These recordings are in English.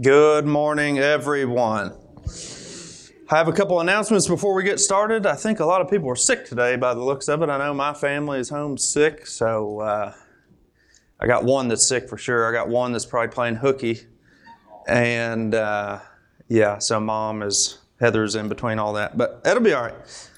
Good morning, everyone. I have a couple announcements before we get started. I think a lot of people are sick today by the looks of it. I know my family is home sick, so uh, I got one that's sick for sure. I got one that's probably playing hooky. And uh, yeah, so mom is, Heather's in between all that, but it'll be all right.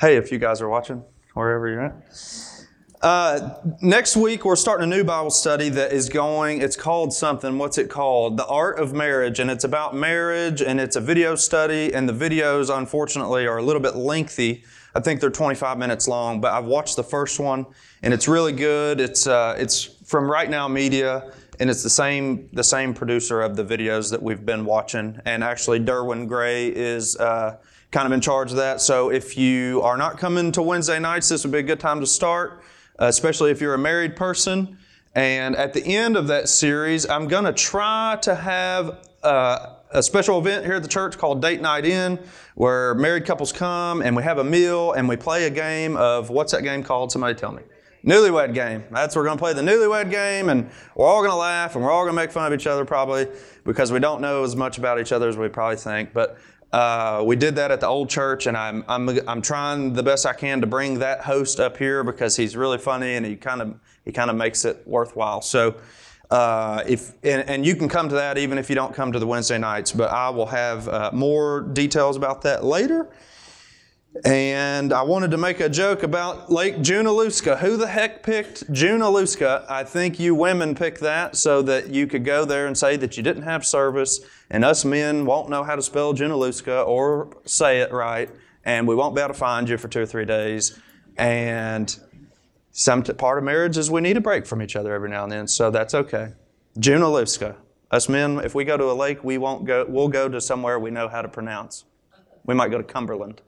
Hey, if you guys are watching, wherever you're at. Uh, next week, we're starting a new Bible study that is going, it's called something. What's it called? The Art of Marriage. And it's about marriage, and it's a video study. And the videos, unfortunately, are a little bit lengthy. I think they're 25 minutes long, but I've watched the first one, and it's really good. It's, uh, it's from Right Now Media, and it's the same, the same producer of the videos that we've been watching. And actually, Derwin Gray is uh, kind of in charge of that. So if you are not coming to Wednesday nights, this would be a good time to start especially if you're a married person. And at the end of that series, I'm going to try to have uh, a special event here at the church called Date Night In, where married couples come and we have a meal and we play a game of what's that game called? Somebody tell me. Newlywed game. That's we're going to play the newlywed game, and we're all going to laugh and we're all going to make fun of each other probably because we don't know as much about each other as we probably think. But uh, we did that at the old church, and I'm, I'm, I'm trying the best I can to bring that host up here because he's really funny and he kind of he kind of makes it worthwhile. So, uh, if and, and, you can come to that even if you don't come to the Wednesday nights, but I will have uh, more details about that later. And I wanted to make a joke about Lake Junaluska. Who the heck picked Junaluska? I think you women picked that so that you could go there and say that you didn't have service, and us men won't know how to spell Junaluska or say it right, and we won't be able to find you for two or three days. And some t- part of marriage is we need a break from each other every now and then, so that's okay. Junaluska. Us men, if we go to a lake, we won't go. We'll go to somewhere we know how to pronounce. We might go to Cumberland.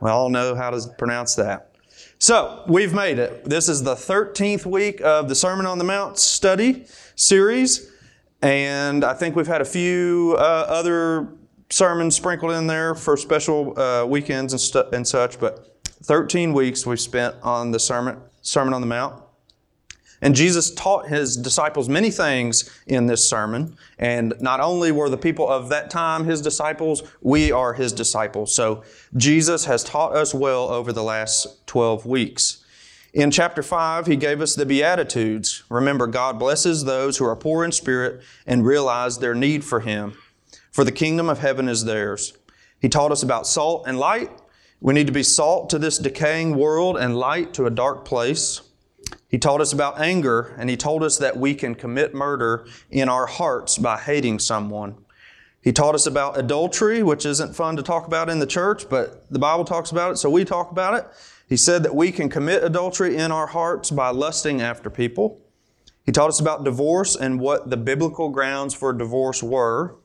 We all know how to pronounce that. So, we've made it. This is the 13th week of the Sermon on the Mount study series, and I think we've had a few uh, other sermons sprinkled in there for special uh, weekends and, stu- and such, but 13 weeks we've spent on the Sermon, Sermon on the Mount. And Jesus taught his disciples many things in this sermon. And not only were the people of that time his disciples, we are his disciples. So Jesus has taught us well over the last 12 weeks. In chapter 5, he gave us the Beatitudes. Remember, God blesses those who are poor in spirit and realize their need for him, for the kingdom of heaven is theirs. He taught us about salt and light. We need to be salt to this decaying world and light to a dark place. He taught us about anger, and he told us that we can commit murder in our hearts by hating someone. He taught us about adultery, which isn't fun to talk about in the church, but the Bible talks about it, so we talk about it. He said that we can commit adultery in our hearts by lusting after people. He taught us about divorce and what the biblical grounds for divorce were.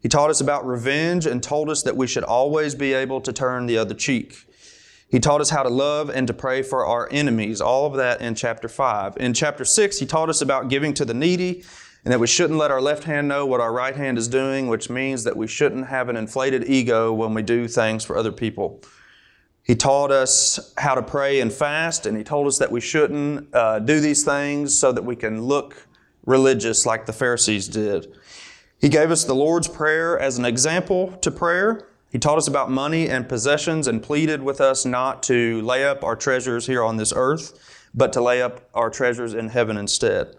He taught us about revenge and told us that we should always be able to turn the other cheek. He taught us how to love and to pray for our enemies, all of that in chapter 5. In chapter 6, he taught us about giving to the needy and that we shouldn't let our left hand know what our right hand is doing, which means that we shouldn't have an inflated ego when we do things for other people. He taught us how to pray and fast, and he told us that we shouldn't uh, do these things so that we can look religious like the Pharisees did. He gave us the Lord's Prayer as an example to prayer. He taught us about money and possessions and pleaded with us not to lay up our treasures here on this earth, but to lay up our treasures in heaven instead.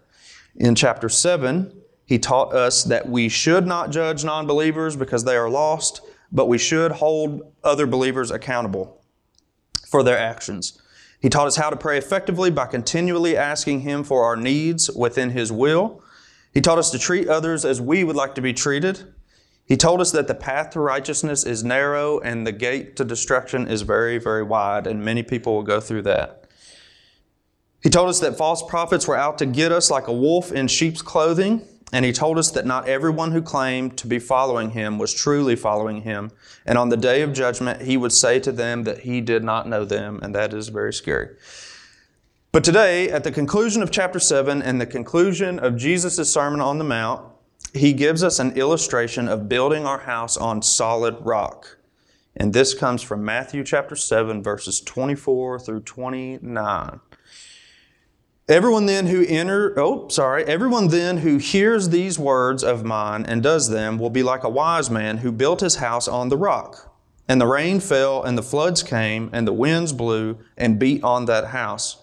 In chapter 7, he taught us that we should not judge non believers because they are lost, but we should hold other believers accountable for their actions. He taught us how to pray effectively by continually asking Him for our needs within His will. He taught us to treat others as we would like to be treated. He told us that the path to righteousness is narrow and the gate to destruction is very, very wide, and many people will go through that. He told us that false prophets were out to get us like a wolf in sheep's clothing, and he told us that not everyone who claimed to be following him was truly following him. And on the day of judgment, he would say to them that he did not know them, and that is very scary. But today, at the conclusion of chapter 7 and the conclusion of Jesus' Sermon on the Mount, he gives us an illustration of building our house on solid rock. And this comes from Matthew chapter 7, verses 24 through 29. Everyone then who enter, oh, sorry, everyone then who hears these words of mine and does them will be like a wise man who built his house on the rock. And the rain fell, and the floods came, and the winds blew and beat on that house.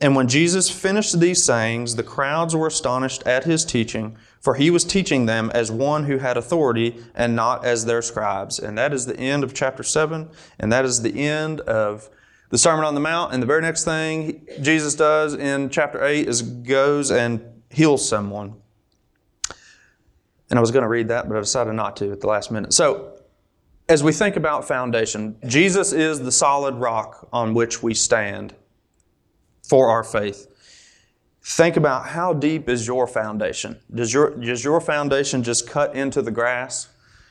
And when Jesus finished these sayings, the crowds were astonished at his teaching, for he was teaching them as one who had authority and not as their scribes. And that is the end of chapter 7, and that is the end of the Sermon on the Mount. And the very next thing Jesus does in chapter 8 is goes and heals someone. And I was going to read that, but I decided not to at the last minute. So, as we think about foundation, Jesus is the solid rock on which we stand for our faith. Think about how deep is your foundation? Does your, does your foundation just cut into the grass?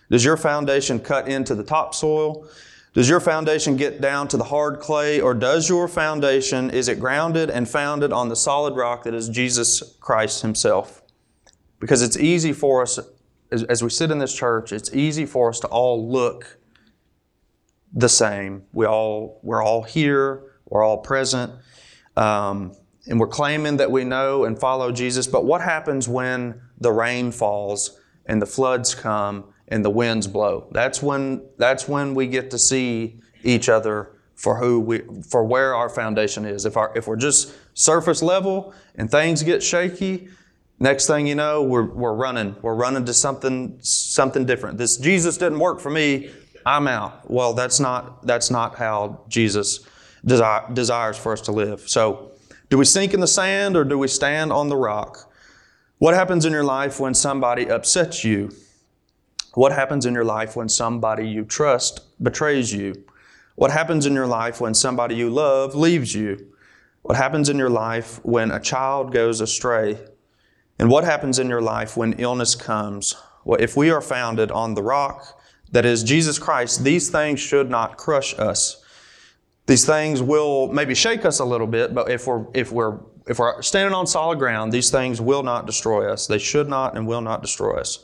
Does your foundation cut into the topsoil? Does your foundation get down to the hard clay, or does your foundation, is it grounded and founded on the solid rock that is Jesus Christ Himself? Because it's easy for us as, as we sit in this church, it's easy for us to all look the same. We all we're all here. We're all present, um, and we're claiming that we know and follow Jesus. But what happens when the rain falls and the floods come and the winds blow? That's when that's when we get to see each other for who we for where our foundation is. If our if we're just surface level and things get shaky, Next thing you know, we're, we're running. We're running to something, something different. This Jesus didn't work for me. I'm out. Well, that's not, that's not how Jesus desire, desires for us to live. So, do we sink in the sand or do we stand on the rock? What happens in your life when somebody upsets you? What happens in your life when somebody you trust betrays you? What happens in your life when somebody you love leaves you? What happens in your life when a child goes astray? And what happens in your life when illness comes? Well, if we are founded on the rock that is Jesus Christ, these things should not crush us. These things will maybe shake us a little bit, but if we're if we're if we're standing on solid ground, these things will not destroy us. They should not and will not destroy us.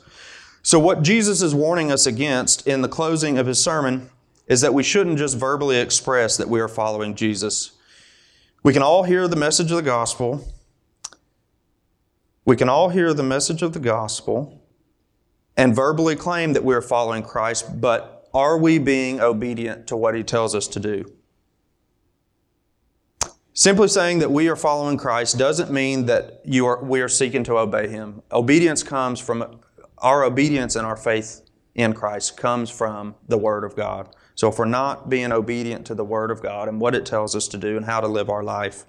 So what Jesus is warning us against in the closing of his sermon is that we shouldn't just verbally express that we are following Jesus. We can all hear the message of the gospel, we can all hear the message of the gospel and verbally claim that we are following Christ, but are we being obedient to what he tells us to do? Simply saying that we are following Christ doesn't mean that you are, we are seeking to obey him. Obedience comes from our obedience and our faith in Christ comes from the Word of God. So if we're not being obedient to the Word of God and what it tells us to do and how to live our life,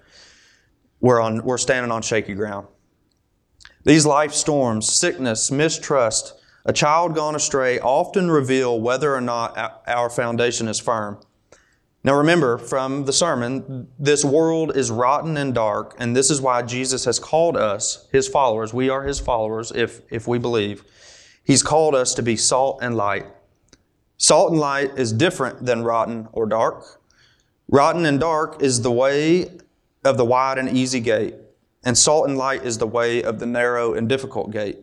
we're, on, we're standing on shaky ground. These life storms, sickness, mistrust, a child gone astray often reveal whether or not our foundation is firm. Now remember from the sermon, this world is rotten and dark, and this is why Jesus has called us, His followers, we are His followers if, if we believe. He's called us to be salt and light. Salt and light is different than rotten or dark. Rotten and dark is the way of the wide and easy gate and salt and light is the way of the narrow and difficult gate.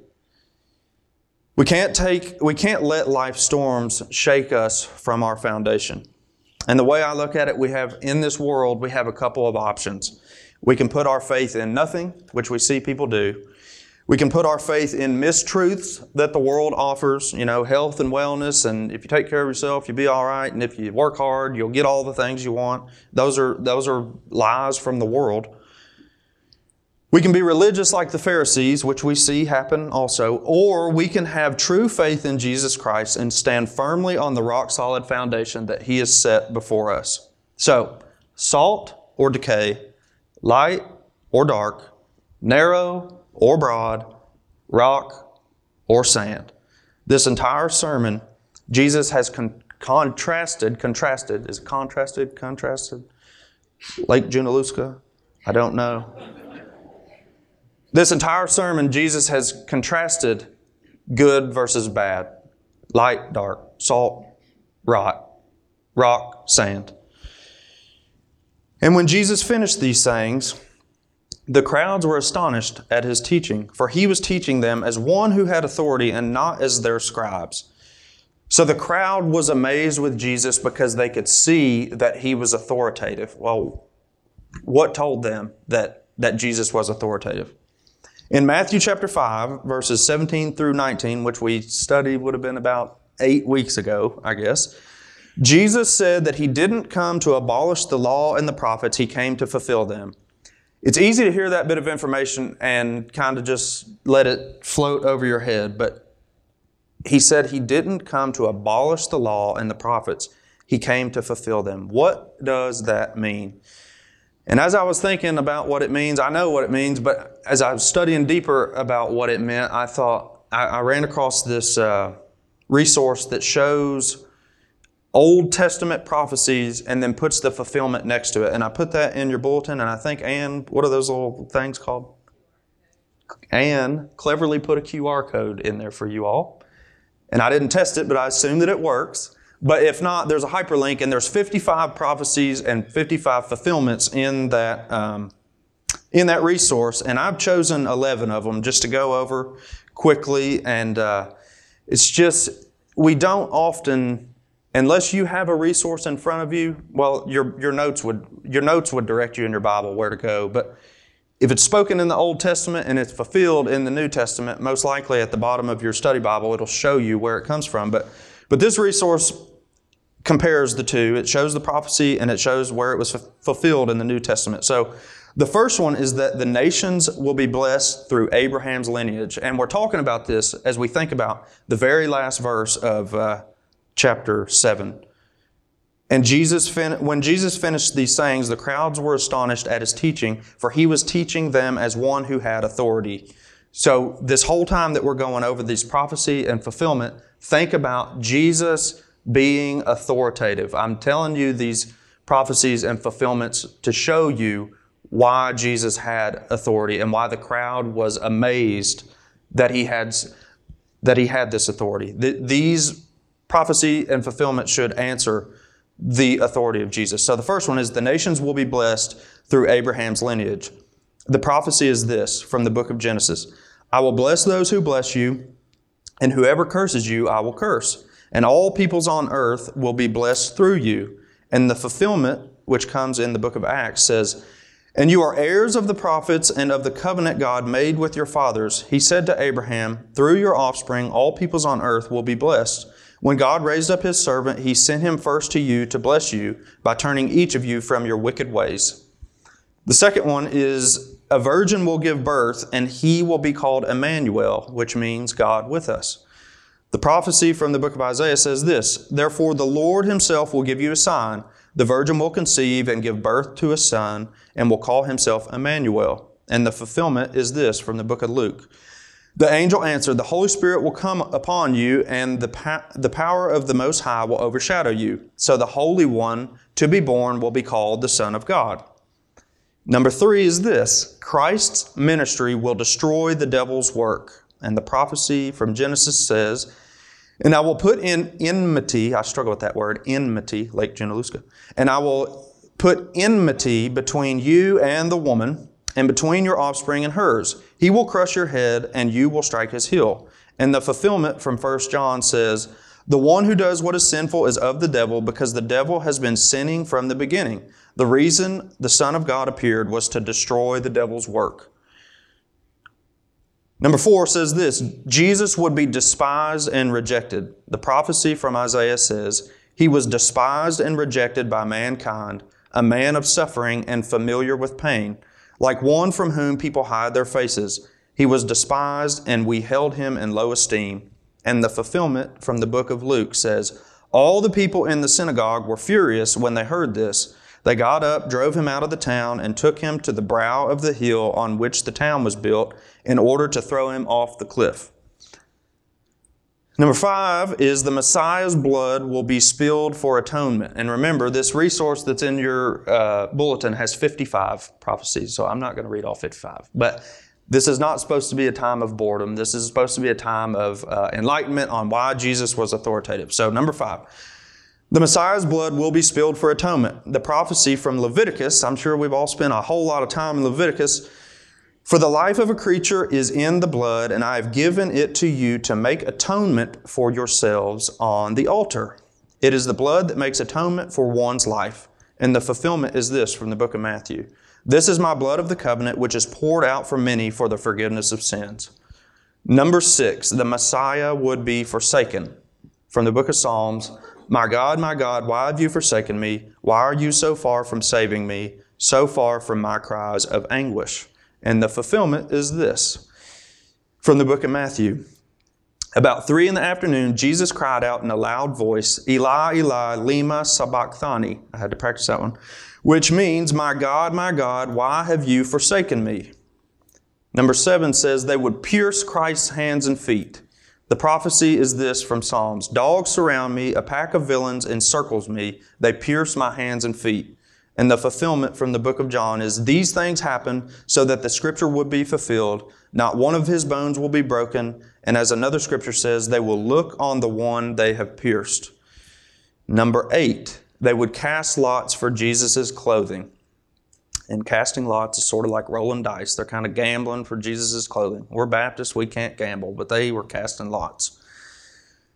We can't take, we can't let life storms shake us from our foundation. And the way I look at it, we have in this world, we have a couple of options. We can put our faith in nothing, which we see people do. We can put our faith in mistruths that the world offers, you know, health and wellness, and if you take care of yourself, you'll be all right, and if you work hard, you'll get all the things you want. Those are those are lies from the world. We can be religious like the Pharisees, which we see happen also, or we can have true faith in Jesus Christ and stand firmly on the rock solid foundation that He has set before us. So, salt or decay, light or dark, narrow or broad, rock or sand. This entire sermon, Jesus has con- contrasted, contrasted, is it contrasted, contrasted? Lake Junaluska? I don't know. This entire sermon, Jesus has contrasted good versus bad, light, dark, salt, rot, rock, sand. And when Jesus finished these sayings, the crowds were astonished at his teaching, for he was teaching them as one who had authority and not as their scribes. So the crowd was amazed with Jesus because they could see that he was authoritative. Well, what told them that, that Jesus was authoritative? In Matthew chapter 5, verses 17 through 19, which we studied would have been about eight weeks ago, I guess, Jesus said that he didn't come to abolish the law and the prophets, he came to fulfill them. It's easy to hear that bit of information and kind of just let it float over your head, but he said he didn't come to abolish the law and the prophets, he came to fulfill them. What does that mean? And as I was thinking about what it means, I know what it means, but as I was studying deeper about what it meant, I thought I, I ran across this uh, resource that shows Old Testament prophecies and then puts the fulfillment next to it. And I put that in your bulletin, and I think Anne, what are those little things called? Anne cleverly put a QR code in there for you all. And I didn't test it, but I assume that it works. But if not, there's a hyperlink, and there's 55 prophecies and 55 fulfillments in that um, in that resource. And I've chosen 11 of them just to go over quickly. And uh, it's just we don't often unless you have a resource in front of you, well, your, your notes would your notes would direct you in your Bible where to go. But if it's spoken in the Old Testament and it's fulfilled in the New Testament, most likely at the bottom of your study Bible, it'll show you where it comes from. But but this resource compares the two. It shows the prophecy and it shows where it was f- fulfilled in the New Testament. So the first one is that the nations will be blessed through Abraham's lineage. And we're talking about this as we think about the very last verse of uh, chapter 7. And Jesus, fin- when Jesus finished these sayings, the crowds were astonished at his teaching, for he was teaching them as one who had authority. So, this whole time that we're going over these prophecy and fulfillment, think about Jesus being authoritative. I'm telling you these prophecies and fulfillments to show you why Jesus had authority and why the crowd was amazed that he had, that he had this authority. these prophecy and fulfillment should answer the authority of Jesus. So the first one is the nations will be blessed through Abraham's lineage. The prophecy is this from the book of Genesis I will bless those who bless you, and whoever curses you, I will curse. And all peoples on earth will be blessed through you. And the fulfillment, which comes in the book of Acts, says, And you are heirs of the prophets and of the covenant God made with your fathers. He said to Abraham, Through your offspring, all peoples on earth will be blessed. When God raised up his servant, he sent him first to you to bless you by turning each of you from your wicked ways. The second one is a virgin will give birth, and he will be called Emmanuel, which means God with us. The prophecy from the book of Isaiah says this Therefore, the Lord himself will give you a sign. The virgin will conceive and give birth to a son, and will call himself Emmanuel. And the fulfillment is this from the book of Luke. The angel answered, The Holy Spirit will come upon you, and the, the power of the Most High will overshadow you. So the Holy One to be born will be called the Son of God. Number three is this Christ's ministry will destroy the devil's work. And the prophecy from Genesis says, And I will put in enmity, I struggle with that word, enmity, Lake Junaluska, and I will put enmity between you and the woman and between your offspring and hers. He will crush your head, and you will strike his heel. And the fulfillment from 1 John says, The one who does what is sinful is of the devil, because the devil has been sinning from the beginning. The reason the Son of God appeared was to destroy the devil's work. Number four says this Jesus would be despised and rejected. The prophecy from Isaiah says, He was despised and rejected by mankind, a man of suffering and familiar with pain like one from whom people hide their faces. He was despised, and we held him in low esteem. And the fulfillment from the book of Luke says, All the people in the synagogue were furious when they heard this. They got up, drove him out of the town, and took him to the brow of the hill on which the town was built in order to throw him off the cliff. Number five is the Messiah's blood will be spilled for atonement. And remember, this resource that's in your uh, bulletin has 55 prophecies, so I'm not going to read all 55. But this is not supposed to be a time of boredom. This is supposed to be a time of uh, enlightenment on why Jesus was authoritative. So, number five, The Messiah's blood will be spilled for atonement. The prophecy from Leviticus, I'm sure we've all spent a whole lot of time in Leviticus. For the life of a creature is in the blood, and I have given it to you to make atonement for yourselves on the altar. It is the blood that makes atonement for one's life. And the fulfillment is this from the book of Matthew. This is my blood of the covenant, which is poured out for many for the forgiveness of sins. Number six, the Messiah would be forsaken. From the book of Psalms, My God, my God, why have you forsaken me? Why are you so far from saving me, so far from my cries of anguish? And the fulfillment is this. From the book of Matthew, about three in the afternoon, Jesus cried out in a loud voice, Eli, Eli, lema sabachthani. I had to practice that one, which means, My God, my God, why have you forsaken me? Number seven says they would pierce Christ's hands and feet. The prophecy is this from Psalms Dogs surround me, a pack of villains encircles me, they pierce my hands and feet. And the fulfillment from the book of John is these things happen so that the scripture would be fulfilled. Not one of his bones will be broken. And as another scripture says, they will look on the one they have pierced. Number eight, they would cast lots for Jesus' clothing. And casting lots is sort of like rolling dice. They're kind of gambling for Jesus' clothing. We're Baptists, we can't gamble, but they were casting lots.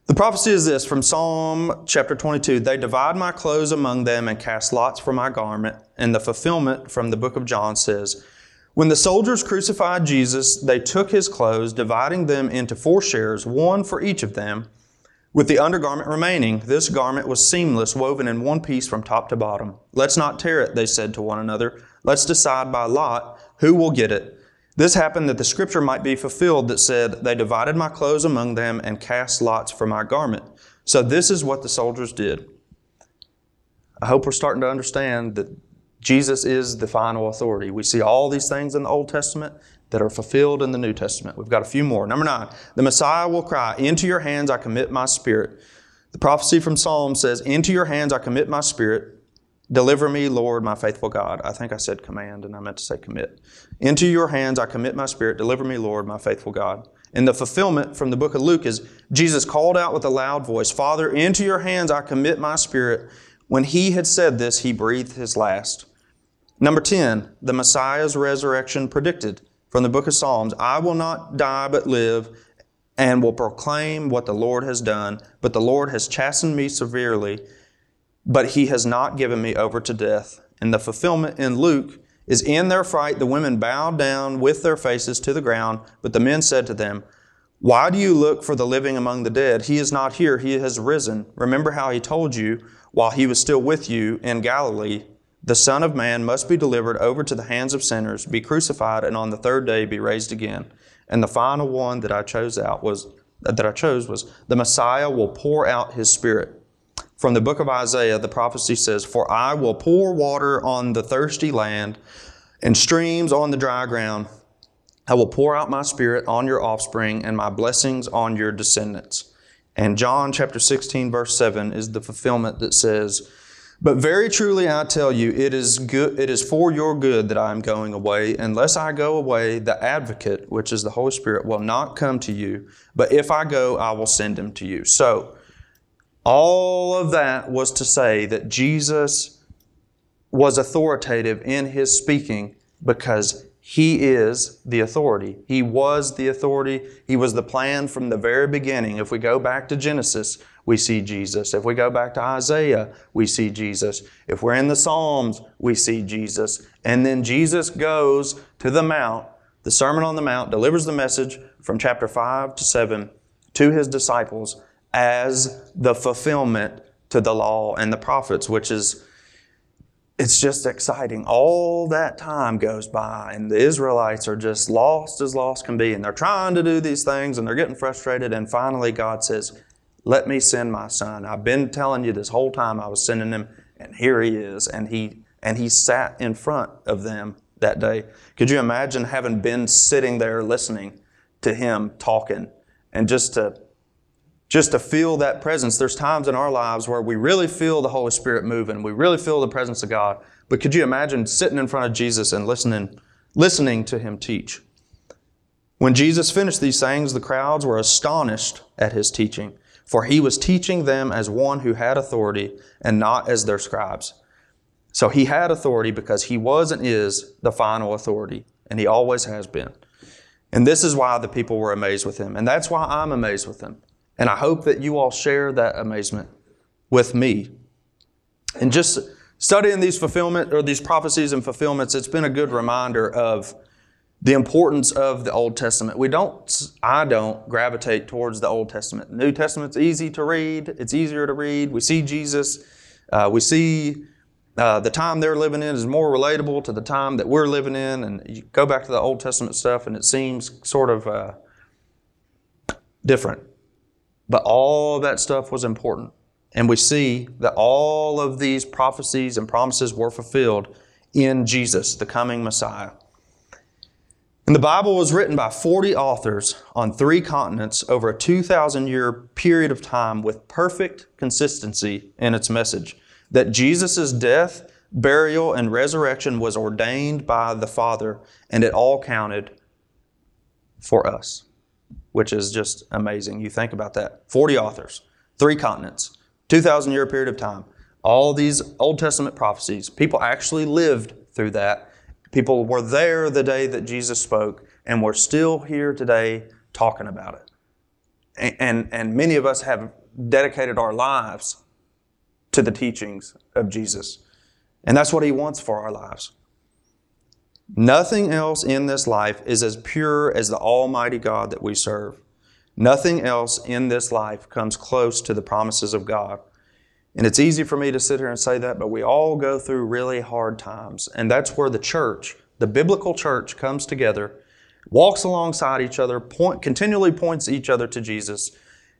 The prophecy is this from Psalm chapter 22 They divide my clothes among them and cast lots for my garment. And the fulfillment from the book of John says, When the soldiers crucified Jesus, they took his clothes, dividing them into four shares, one for each of them, with the undergarment remaining. This garment was seamless, woven in one piece from top to bottom. Let's not tear it, they said to one another. Let's decide by lot who will get it. This happened that the scripture might be fulfilled that said, They divided my clothes among them and cast lots for my garment. So this is what the soldiers did. I hope we're starting to understand that Jesus is the final authority. We see all these things in the Old Testament that are fulfilled in the New Testament. We've got a few more. Number nine, the Messiah will cry, Into your hands I commit my spirit. The prophecy from Psalm says, Into your hands I commit my spirit. Deliver me, Lord, my faithful God. I think I said command and I meant to say commit. Into your hands I commit my spirit. Deliver me, Lord, my faithful God. And the fulfillment from the book of Luke is Jesus called out with a loud voice, Father, into your hands I commit my spirit. When he had said this, he breathed his last. Number 10, the Messiah's resurrection predicted from the book of Psalms I will not die but live and will proclaim what the Lord has done. But the Lord has chastened me severely but he has not given me over to death. And the fulfillment in Luke is in their fright, the women bowed down with their faces to the ground, but the men said to them, Why do you look for the living among the dead? He is not here, he has risen. Remember how he told you while he was still with you in Galilee, the Son of Man must be delivered over to the hands of sinners, be crucified, and on the third day be raised again. And the final one that I chose out was that I chose was the Messiah will pour out his spirit from the book of Isaiah, the prophecy says, For I will pour water on the thirsty land and streams on the dry ground. I will pour out my spirit on your offspring and my blessings on your descendants. And John chapter 16, verse 7 is the fulfillment that says, But very truly I tell you, it is good it is for your good that I am going away. Unless I go away, the advocate, which is the Holy Spirit, will not come to you. But if I go, I will send him to you. So all of that was to say that Jesus was authoritative in his speaking because he is the authority. He was the authority. He was the plan from the very beginning. If we go back to Genesis, we see Jesus. If we go back to Isaiah, we see Jesus. If we're in the Psalms, we see Jesus. And then Jesus goes to the Mount, the Sermon on the Mount, delivers the message from chapter 5 to 7 to his disciples as the fulfillment to the law and the prophets, which is, it's just exciting. All that time goes by, and the Israelites are just lost as lost can be, and they're trying to do these things, and they're getting frustrated, and finally God says, Let me send my son. I've been telling you this whole time I was sending him, and here he is. And he and he sat in front of them that day. Could you imagine having been sitting there listening to him talking and just to just to feel that presence. There's times in our lives where we really feel the Holy Spirit moving. We really feel the presence of God. But could you imagine sitting in front of Jesus and listening, listening to him teach? When Jesus finished these sayings, the crowds were astonished at his teaching, for he was teaching them as one who had authority and not as their scribes. So he had authority because he was and is the final authority, and he always has been. And this is why the people were amazed with him. And that's why I'm amazed with him. And I hope that you all share that amazement with me. And just studying these fulfillment or these prophecies and fulfillments, it's been a good reminder of the importance of the Old Testament. We don't, I don't gravitate towards the Old Testament. The New Testament's easy to read, it's easier to read. We see Jesus, uh, we see uh, the time they're living in is more relatable to the time that we're living in. And you go back to the Old Testament stuff and it seems sort of uh, different. But all that stuff was important. And we see that all of these prophecies and promises were fulfilled in Jesus, the coming Messiah. And the Bible was written by 40 authors on three continents over a 2,000 year period of time with perfect consistency in its message. That Jesus' death, burial, and resurrection was ordained by the Father, and it all counted for us, which is just amazing. You think about that 40 authors, three continents, 2,000 year period of time. All these Old Testament prophecies, people actually lived through that People were there the day that Jesus spoke, and we're still here today talking about it. And, and, and many of us have dedicated our lives to the teachings of Jesus. And that's what He wants for our lives. Nothing else in this life is as pure as the Almighty God that we serve. Nothing else in this life comes close to the promises of God. And it's easy for me to sit here and say that, but we all go through really hard times. And that's where the church, the biblical church, comes together, walks alongside each other, point, continually points each other to Jesus.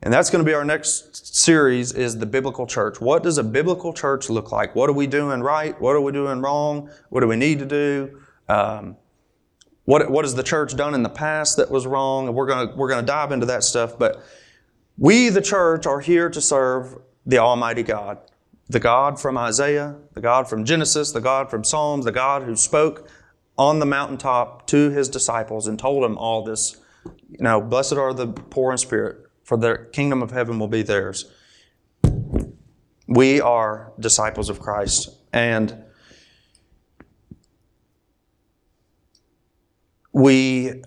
And that's going to be our next series is the biblical church. What does a biblical church look like? What are we doing right? What are we doing wrong? What do we need to do? Um, what, what has the church done in the past that was wrong? We're going we're going to dive into that stuff. But we, the church, are here to serve the Almighty God, the God from Isaiah, the God from Genesis, the God from Psalms, the God who spoke on the mountaintop to his disciples and told them all this. You know, blessed are the poor in spirit, for the kingdom of heaven will be theirs. We are disciples of Christ, and we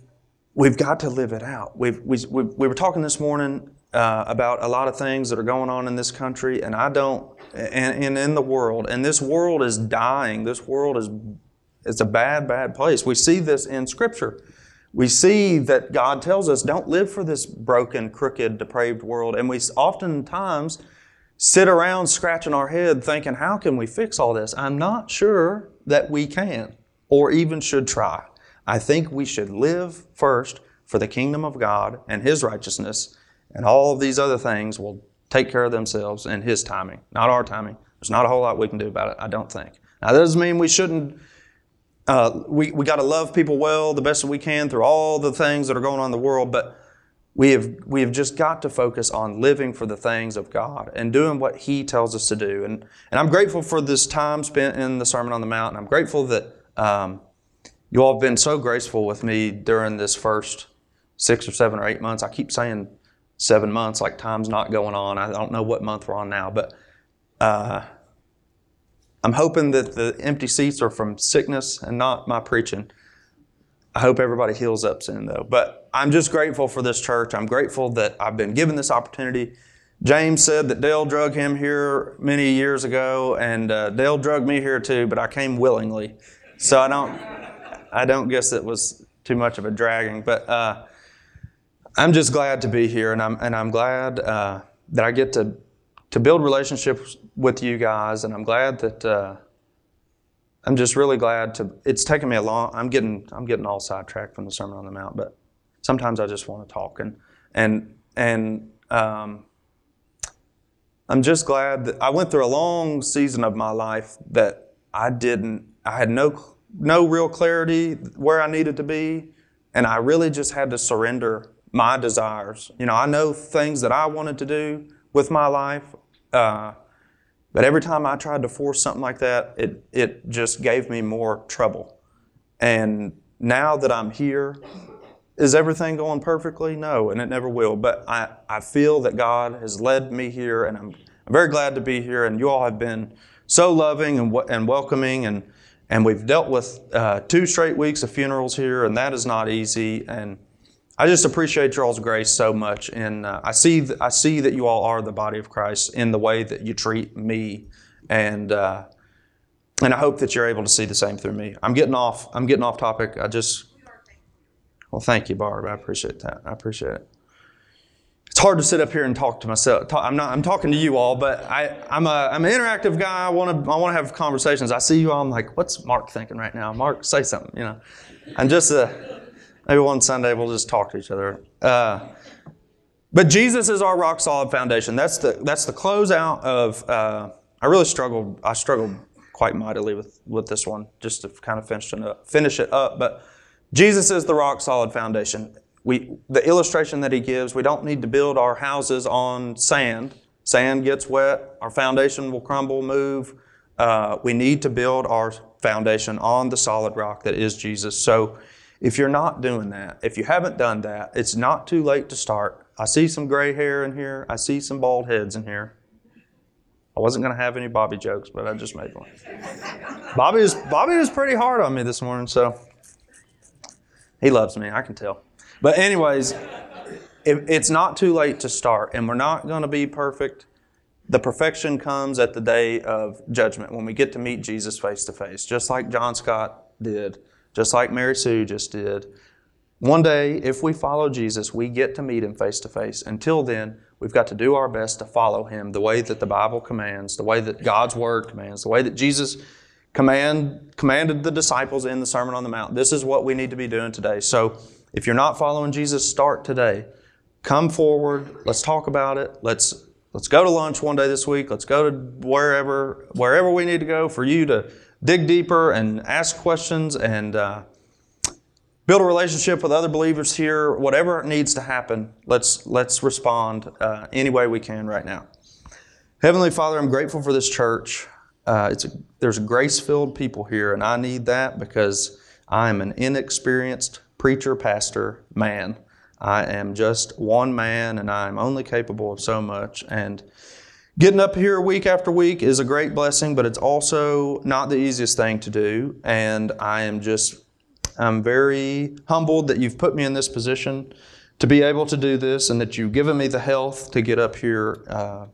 we've got to live it out. We've, we, we, we were talking this morning uh, about a lot of things that are going on in this country, and I don't, and, and in the world, and this world is dying. This world is it's a bad, bad place. We see this in Scripture. We see that God tells us, don't live for this broken, crooked, depraved world. And we oftentimes sit around scratching our head thinking, how can we fix all this? I'm not sure that we can or even should try. I think we should live first for the kingdom of God and His righteousness and all of these other things will take care of themselves in His timing, not our timing. There's not a whole lot we can do about it, I don't think. Now, that doesn't mean we shouldn't. Uh, we we got to love people well the best that we can through all the things that are going on in the world, but we have we have just got to focus on living for the things of God and doing what He tells us to do. And and I'm grateful for this time spent in the Sermon on the Mount. And I'm grateful that um, you all have been so graceful with me during this first six or seven or eight months. I keep saying seven months, like time's not going on. I don't know what month we're on now, but uh, I'm hoping that the empty seats are from sickness and not my preaching. I hope everybody heals up soon, though. But I'm just grateful for this church. I'm grateful that I've been given this opportunity. James said that Dale drug him here many years ago, and uh, Dale drug me here too, but I came willingly. So I don't, I don't guess it was too much of a dragging. But uh, I'm just glad to be here, and I'm and I'm glad uh, that I get to to build relationships with you guys, and I'm glad that uh, I'm just really glad to. It's taken me a long. I'm getting I'm getting all sidetracked from the Sermon on the Mount, but sometimes I just want to talk, and and and um, I'm just glad that I went through a long season of my life that I didn't. I had no no real clarity where I needed to be, and I really just had to surrender my desires. You know, I know things that I wanted to do with my life, uh, but every time I tried to force something like that, it, it just gave me more trouble. And now that I'm here, is everything going perfectly? No, and it never will. But I, I feel that God has led me here, and I'm, I'm very glad to be here. And you all have been so loving and, and welcoming, and, and we've dealt with uh, two straight weeks of funerals here, and that is not easy. And I just appreciate y'all's grace so much, and uh, I see th- I see that you all are the body of Christ in the way that you treat me, and uh, and I hope that you're able to see the same through me. I'm getting off. I'm getting off topic. I just well, thank you, Barb. I appreciate that. I appreciate it. It's hard to sit up here and talk to myself. I'm not. I'm talking to you all, but I, I'm a. I'm an interactive guy. I want to. I want to have conversations. I see you all. I'm like, what's Mark thinking right now? Mark, say something. You know, I'm just a. Maybe one Sunday we'll just talk to each other. Uh, but Jesus is our rock solid foundation. That's the that's the closeout of. Uh, I really struggled. I struggled quite mightily with with this one, just to kind of finish it up. Finish it up, but Jesus is the rock solid foundation. We, the illustration that he gives, we don't need to build our houses on sand. Sand gets wet, our foundation will crumble, move. Uh, we need to build our foundation on the solid rock that is Jesus. So if you're not doing that, if you haven't done that, it's not too late to start. I see some gray hair in here, I see some bald heads in here. I wasn't going to have any Bobby jokes, but I just made one. Bobby is Bobby was pretty hard on me this morning, so he loves me, I can tell. But, anyways, it's not too late to start, and we're not going to be perfect. The perfection comes at the day of judgment when we get to meet Jesus face to face, just like John Scott did, just like Mary Sue just did. One day, if we follow Jesus, we get to meet him face to face. Until then, we've got to do our best to follow him the way that the Bible commands, the way that God's Word commands, the way that Jesus command, commanded the disciples in the Sermon on the Mount. This is what we need to be doing today. So if you're not following Jesus, start today. Come forward. Let's talk about it. Let's let's go to lunch one day this week. Let's go to wherever wherever we need to go for you to dig deeper and ask questions and uh, build a relationship with other believers here. Whatever needs to happen, let's let's respond uh, any way we can right now. Heavenly Father, I'm grateful for this church. Uh, it's a, there's grace-filled people here, and I need that because I am an inexperienced preacher, pastor, man. I am just one man, and I am only capable of so much. And getting up here week after week is a great blessing, but it's also not the easiest thing to do. And I am just, I'm very humbled that you've put me in this position to be able to do this, and that you've given me the health to get up here, uh,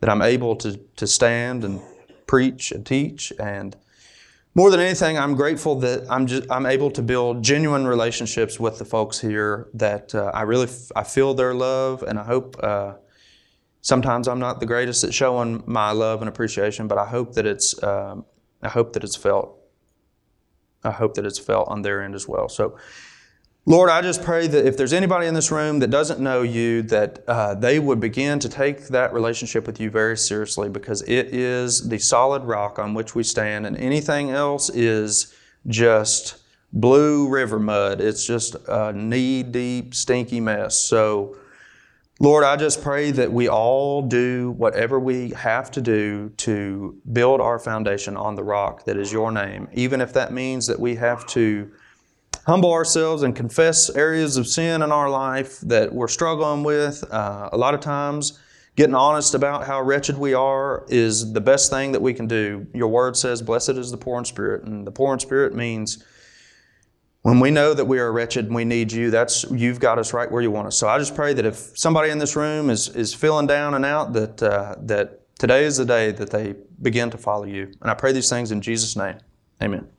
that I'm able to to stand and preach and teach. And more than anything, I'm grateful that I'm just, I'm able to build genuine relationships with the folks here. That uh, I really f- I feel their love, and I hope. Uh, sometimes I'm not the greatest at showing my love and appreciation, but I hope that it's um, I hope that it's felt. I hope that it's felt on their end as well. So. Lord, I just pray that if there's anybody in this room that doesn't know you, that uh, they would begin to take that relationship with you very seriously because it is the solid rock on which we stand, and anything else is just blue river mud. It's just a knee deep, stinky mess. So, Lord, I just pray that we all do whatever we have to do to build our foundation on the rock that is your name, even if that means that we have to humble ourselves and confess areas of sin in our life that we're struggling with. Uh, a lot of times, getting honest about how wretched we are is the best thing that we can do. Your word says, Blessed is the poor in spirit. And the poor in spirit means when we know that we are wretched and we need you, that's you've got us right where you want us. So I just pray that if somebody in this room is, is feeling down and out, that, uh, that today is the day that they begin to follow you. And I pray these things in Jesus' name. Amen.